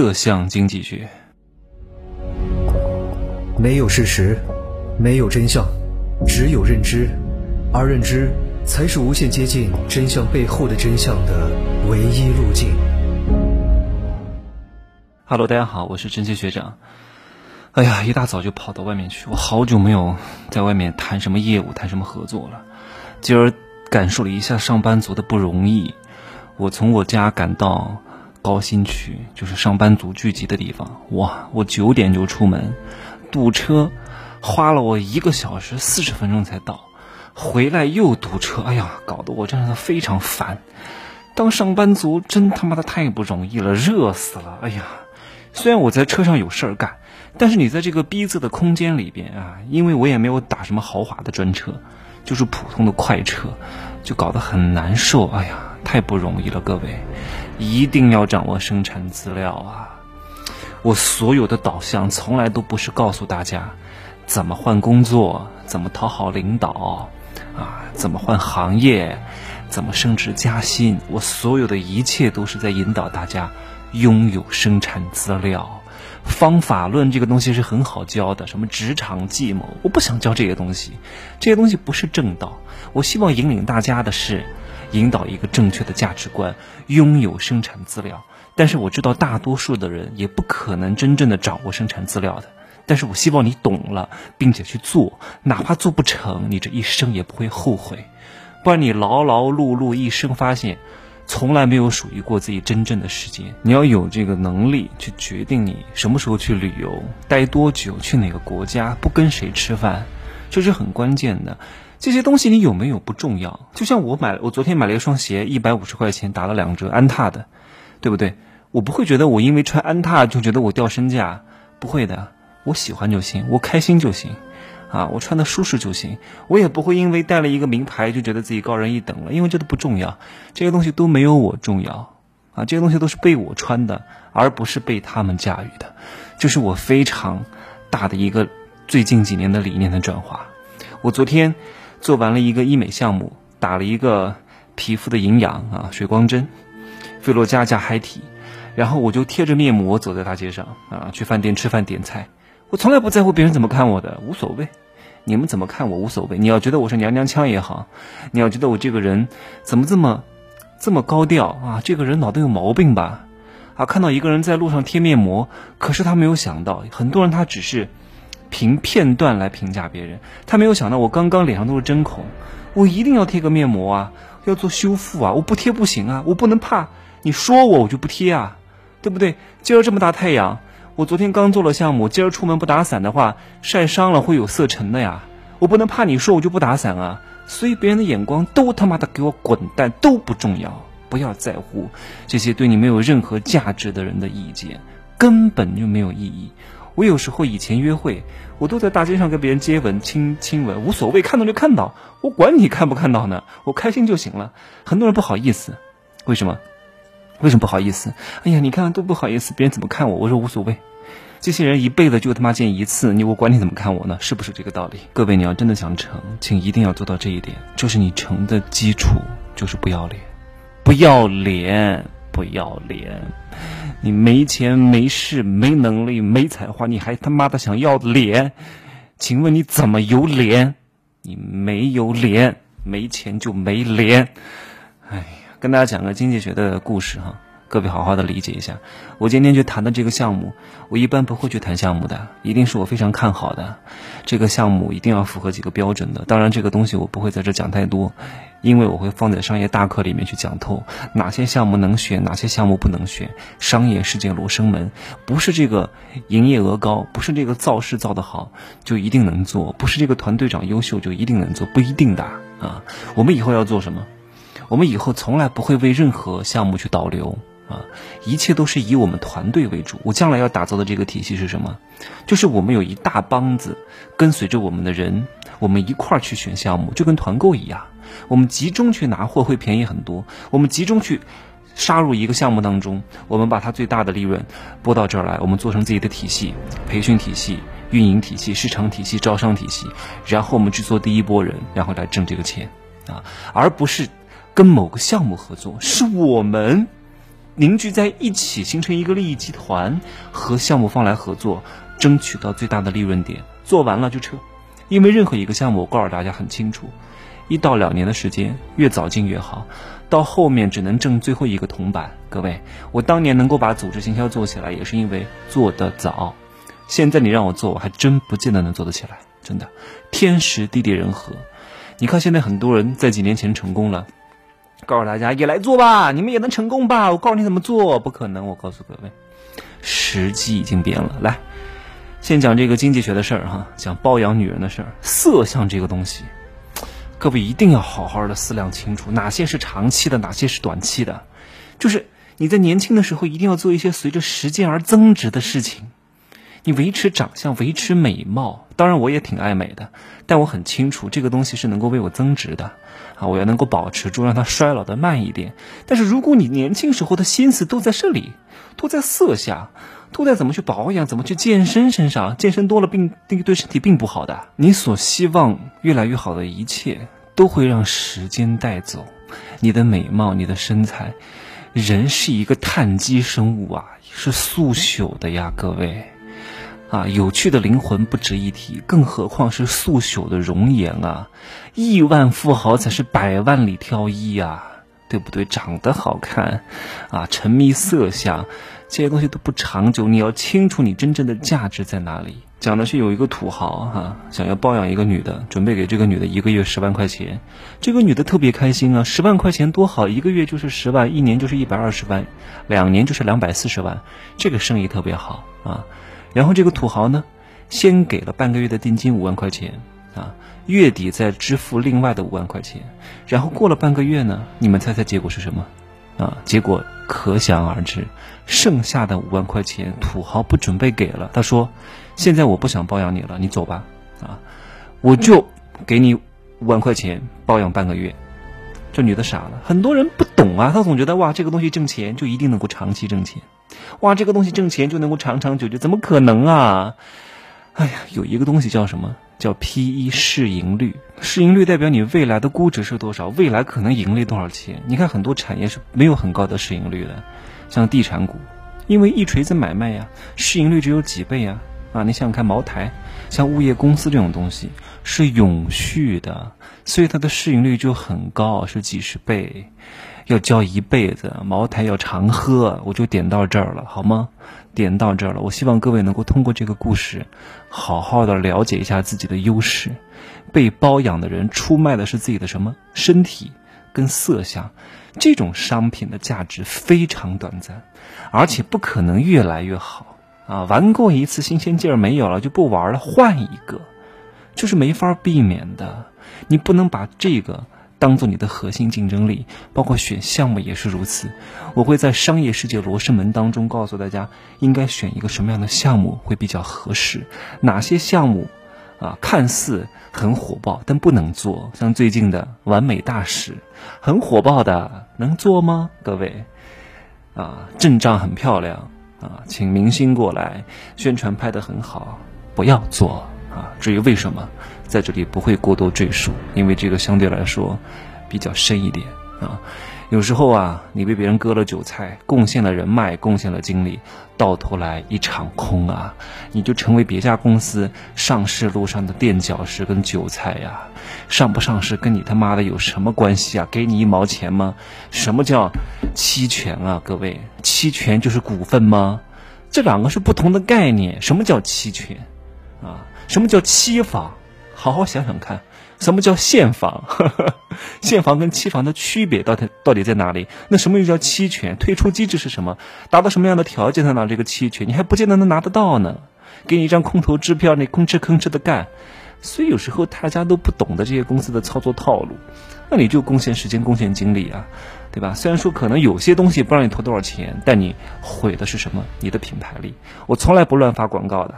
色相经济学。没有事实，没有真相，只有认知，而认知才是无限接近真相背后的真相的唯一路径。Hello，大家好，我是真奇学长。哎呀，一大早就跑到外面去，我好久没有在外面谈什么业务、谈什么合作了。今儿感受了一下上班族的不容易。我从我家赶到高新区，就是上班族聚集的地方。哇，我九点就出门。堵车，花了我一个小时四十分钟才到，回来又堵车，哎呀，搞得我真的非常烦。当上班族真他妈的太不容易了，热死了，哎呀！虽然我在车上有事儿干，但是你在这个逼仄的空间里边啊，因为我也没有打什么豪华的专车，就是普通的快车，就搞得很难受，哎呀，太不容易了，各位，一定要掌握生产资料啊！我所有的导向从来都不是告诉大家怎么换工作、怎么讨好领导，啊，怎么换行业、怎么升职加薪。我所有的一切都是在引导大家拥有生产资料。方法论这个东西是很好教的，什么职场计谋，我不想教这些东西，这些东西不是正道。我希望引领大家的是引导一个正确的价值观，拥有生产资料。但是我知道大多数的人也不可能真正的掌握生产资料的，但是我希望你懂了，并且去做，哪怕做不成，你这一生也不会后悔。不然你劳劳碌碌一生，发现从来没有属于过自己真正的时间。你要有这个能力去决定你什么时候去旅游，待多久，去哪个国家，不跟谁吃饭，这是很关键的。这些东西你有没有不重要。就像我买，我昨天买了一双鞋，一百五十块钱打了两折，安踏的，对不对？我不会觉得我因为穿安踏就觉得我掉身价，不会的，我喜欢就行，我开心就行，啊，我穿的舒适就行，我也不会因为带了一个名牌就觉得自己高人一等了，因为这都不重要，这些东西都没有我重要，啊，这些东西都是被我穿的，而不是被他们驾驭的，这是我非常大的一个最近几年的理念的转化。我昨天做完了一个医美项目，打了一个皮肤的营养啊水光针，菲洛嘉加嗨体。然后我就贴着面膜走在大街上啊，去饭店吃饭点菜。我从来不在乎别人怎么看我的，无所谓。你们怎么看我无所谓。你要觉得我是娘娘腔也好，你要觉得我这个人怎么这么这么高调啊？这个人脑袋有毛病吧？啊，看到一个人在路上贴面膜，可是他没有想到，很多人他只是凭片段来评价别人，他没有想到我刚刚脸上都是针孔，我一定要贴个面膜啊，要做修复啊，我不贴不行啊，我不能怕你说我，我就不贴啊。对不对？今儿这么大太阳，我昨天刚做了项目，今儿出门不打伞的话，晒伤了会有色沉的呀。我不能怕你说我就不打伞啊。所以别人的眼光都他妈的给我滚蛋，都不重要，不要在乎这些对你没有任何价值的人的意见，根本就没有意义。我有时候以前约会，我都在大街上跟别人接吻、亲亲吻，无所谓，看到就看到，我管你看不看到呢，我开心就行了。很多人不好意思，为什么？为什么不好意思？哎呀，你看都不好意思，别人怎么看我？我说无所谓。这些人一辈子就他妈见一次，你我管你怎么看我呢？是不是这个道理？各位，你要真的想成，请一定要做到这一点，就是你成的基础就是不要脸，不要脸，不要脸。你没钱、没势、没能力、没才华，你还他妈的想要脸？请问你怎么有脸？你没有脸，没钱就没脸。哎。跟大家讲个经济学的故事哈，各位好好的理解一下。我今天去谈的这个项目，我一般不会去谈项目的，一定是我非常看好的这个项目，一定要符合几个标准的。当然，这个东西我不会在这讲太多，因为我会放在商业大课里面去讲透哪些项目能选，哪些项目不能选。商业世界罗生门，不是这个营业额高，不是这个造势造得好就一定能做，不是这个团队长优秀就一定能做，不一定的啊。我们以后要做什么？我们以后从来不会为任何项目去导流啊，一切都是以我们团队为主。我将来要打造的这个体系是什么？就是我们有一大帮子跟随着我们的人，我们一块儿去选项目，就跟团购一样。我们集中去拿货会便宜很多。我们集中去杀入一个项目当中，我们把它最大的利润拨到这儿来，我们做成自己的体系、培训体系、运营体系、市场体系、招商体系，然后我们去做第一波人，然后来挣这个钱啊，而不是。跟某个项目合作，是我们凝聚在一起，形成一个利益集团，和项目方来合作，争取到最大的利润点，做完了就撤。因为任何一个项目，我告诉大家很清楚，一到两年的时间，越早进越好。到后面只能挣最后一个铜板。各位，我当年能够把组织行销做起来，也是因为做得早。现在你让我做，我还真不见得能做得起来。真的，天时地利人和。你看现在很多人在几年前成功了，告诉大家也来做吧，你们也能成功吧？我告诉你怎么做，不可能。我告诉各位，时机已经变了。来。先讲这个经济学的事儿哈，讲包养女人的事儿。色相这个东西，各位一定要好好的思量清楚，哪些是长期的，哪些是短期的。就是你在年轻的时候，一定要做一些随着时间而增值的事情。你维持长相，维持美貌，当然我也挺爱美的，但我很清楚这个东西是能够为我增值的啊，我要能够保持住，让它衰老的慢一点。但是如果你年轻时候的心思都在这里，都在色相。都在怎么去保养，怎么去健身身上，健身多了并对对身体并不好的。你所希望越来越好的一切，都会让时间带走。你的美貌，你的身材，人是一个碳基生物啊，是速朽的呀，各位。啊，有趣的灵魂不值一提，更何况是速朽的容颜啊！亿万富豪才是百万里挑一呀，对不对？长得好看，啊，沉迷色相。这些东西都不长久，你要清楚你真正的价值在哪里。讲的是有一个土豪哈，想要包养一个女的，准备给这个女的一个月十万块钱。这个女的特别开心啊，十万块钱多好，一个月就是十万，一年就是一百二十万，两年就是两百四十万，这个生意特别好啊。然后这个土豪呢，先给了半个月的定金五万块钱啊，月底再支付另外的五万块钱。然后过了半个月呢，你们猜猜结果是什么？啊，结果可想而知。剩下的五万块钱，土豪不准备给了。他说：“现在我不想包养你了，你走吧。”啊，我就给你五万块钱包养半个月。这女的傻了，很多人不懂啊，他总觉得哇，这个东西挣钱就一定能够长期挣钱，哇，这个东西挣钱就能够长长久久，怎么可能啊？哎呀，有一个东西叫什么？叫 P/E 市盈率。市盈率代表你未来的估值是多少，未来可能盈利多少钱。你看很多产业是没有很高的市盈率的。像地产股，因为一锤子买卖呀，市盈率只有几倍呀，啊，你想想看，茅台，像物业公司这种东西是永续的，所以它的市盈率就很高，是几十倍，要交一辈子。茅台要常喝，我就点到这儿了，好吗？点到这儿了，我希望各位能够通过这个故事，好好的了解一下自己的优势。被包养的人出卖的是自己的什么身体跟色相。这种商品的价值非常短暂，而且不可能越来越好啊！玩过一次，新鲜劲儿没有了，就不玩了，换一个，就是没法避免的。你不能把这个当做你的核心竞争力，包括选项目也是如此。我会在商业世界罗生门当中告诉大家，应该选一个什么样的项目会比较合适，哪些项目。啊，看似很火爆，但不能做。像最近的《完美大使》，很火爆的，能做吗？各位，啊，阵仗很漂亮啊，请明星过来，宣传拍得很好，不要做啊。至于为什么，在这里不会过多赘述，因为这个相对来说比较深一点啊。有时候啊，你被别人割了韭菜，贡献了人脉，贡献了精力，到头来一场空啊！你就成为别家公司上市路上的垫脚石跟韭菜呀！上不上市跟你他妈的有什么关系啊？给你一毛钱吗？什么叫期权啊？各位，期权就是股份吗？这两个是不同的概念。什么叫期权？啊，什么叫期房？好好想想看。什么叫现房？现房跟期房的区别到底到底在哪里？那什么又叫期权？退出机制是什么？达到什么样的条件才拿这个期权？你还不见得能拿得到呢。给你一张空头支票，你吭哧吭哧的干。所以有时候大家都不懂得这些公司的操作套路，那你就贡献时间、贡献精力啊，对吧？虽然说可能有些东西不让你投多少钱，但你毁的是什么？你的品牌力。我从来不乱发广告的。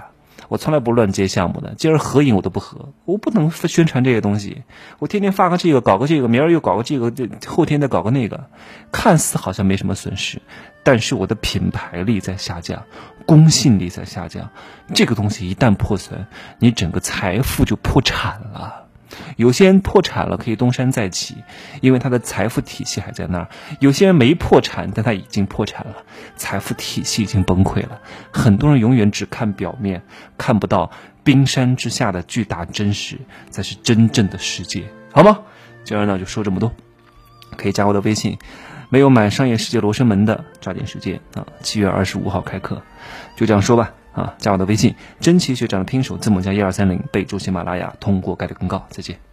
我从来不乱接项目的，今儿合影我都不合，我不能宣传这些东西。我天天发个这个，搞个这个，明儿又搞个这个，后天再搞个那个，看似好像没什么损失，但是我的品牌力在下降，公信力在下降。这个东西一旦破损，你整个财富就破产了。有些人破产了可以东山再起，因为他的财富体系还在那儿；有些人没破产，但他已经破产了，财富体系已经崩溃了。很多人永远只看表面，看不到冰山之下的巨大真实，才是真正的世界，好吗？今儿呢就说这么多，可以加我的微信。没有买《商业世界罗生门》的，抓紧时间啊！七月二十五号开课，就这样说吧啊！加我的微信，真奇学长的拼手字母加一二三零，备注喜马拉雅，通过概率更高。再见。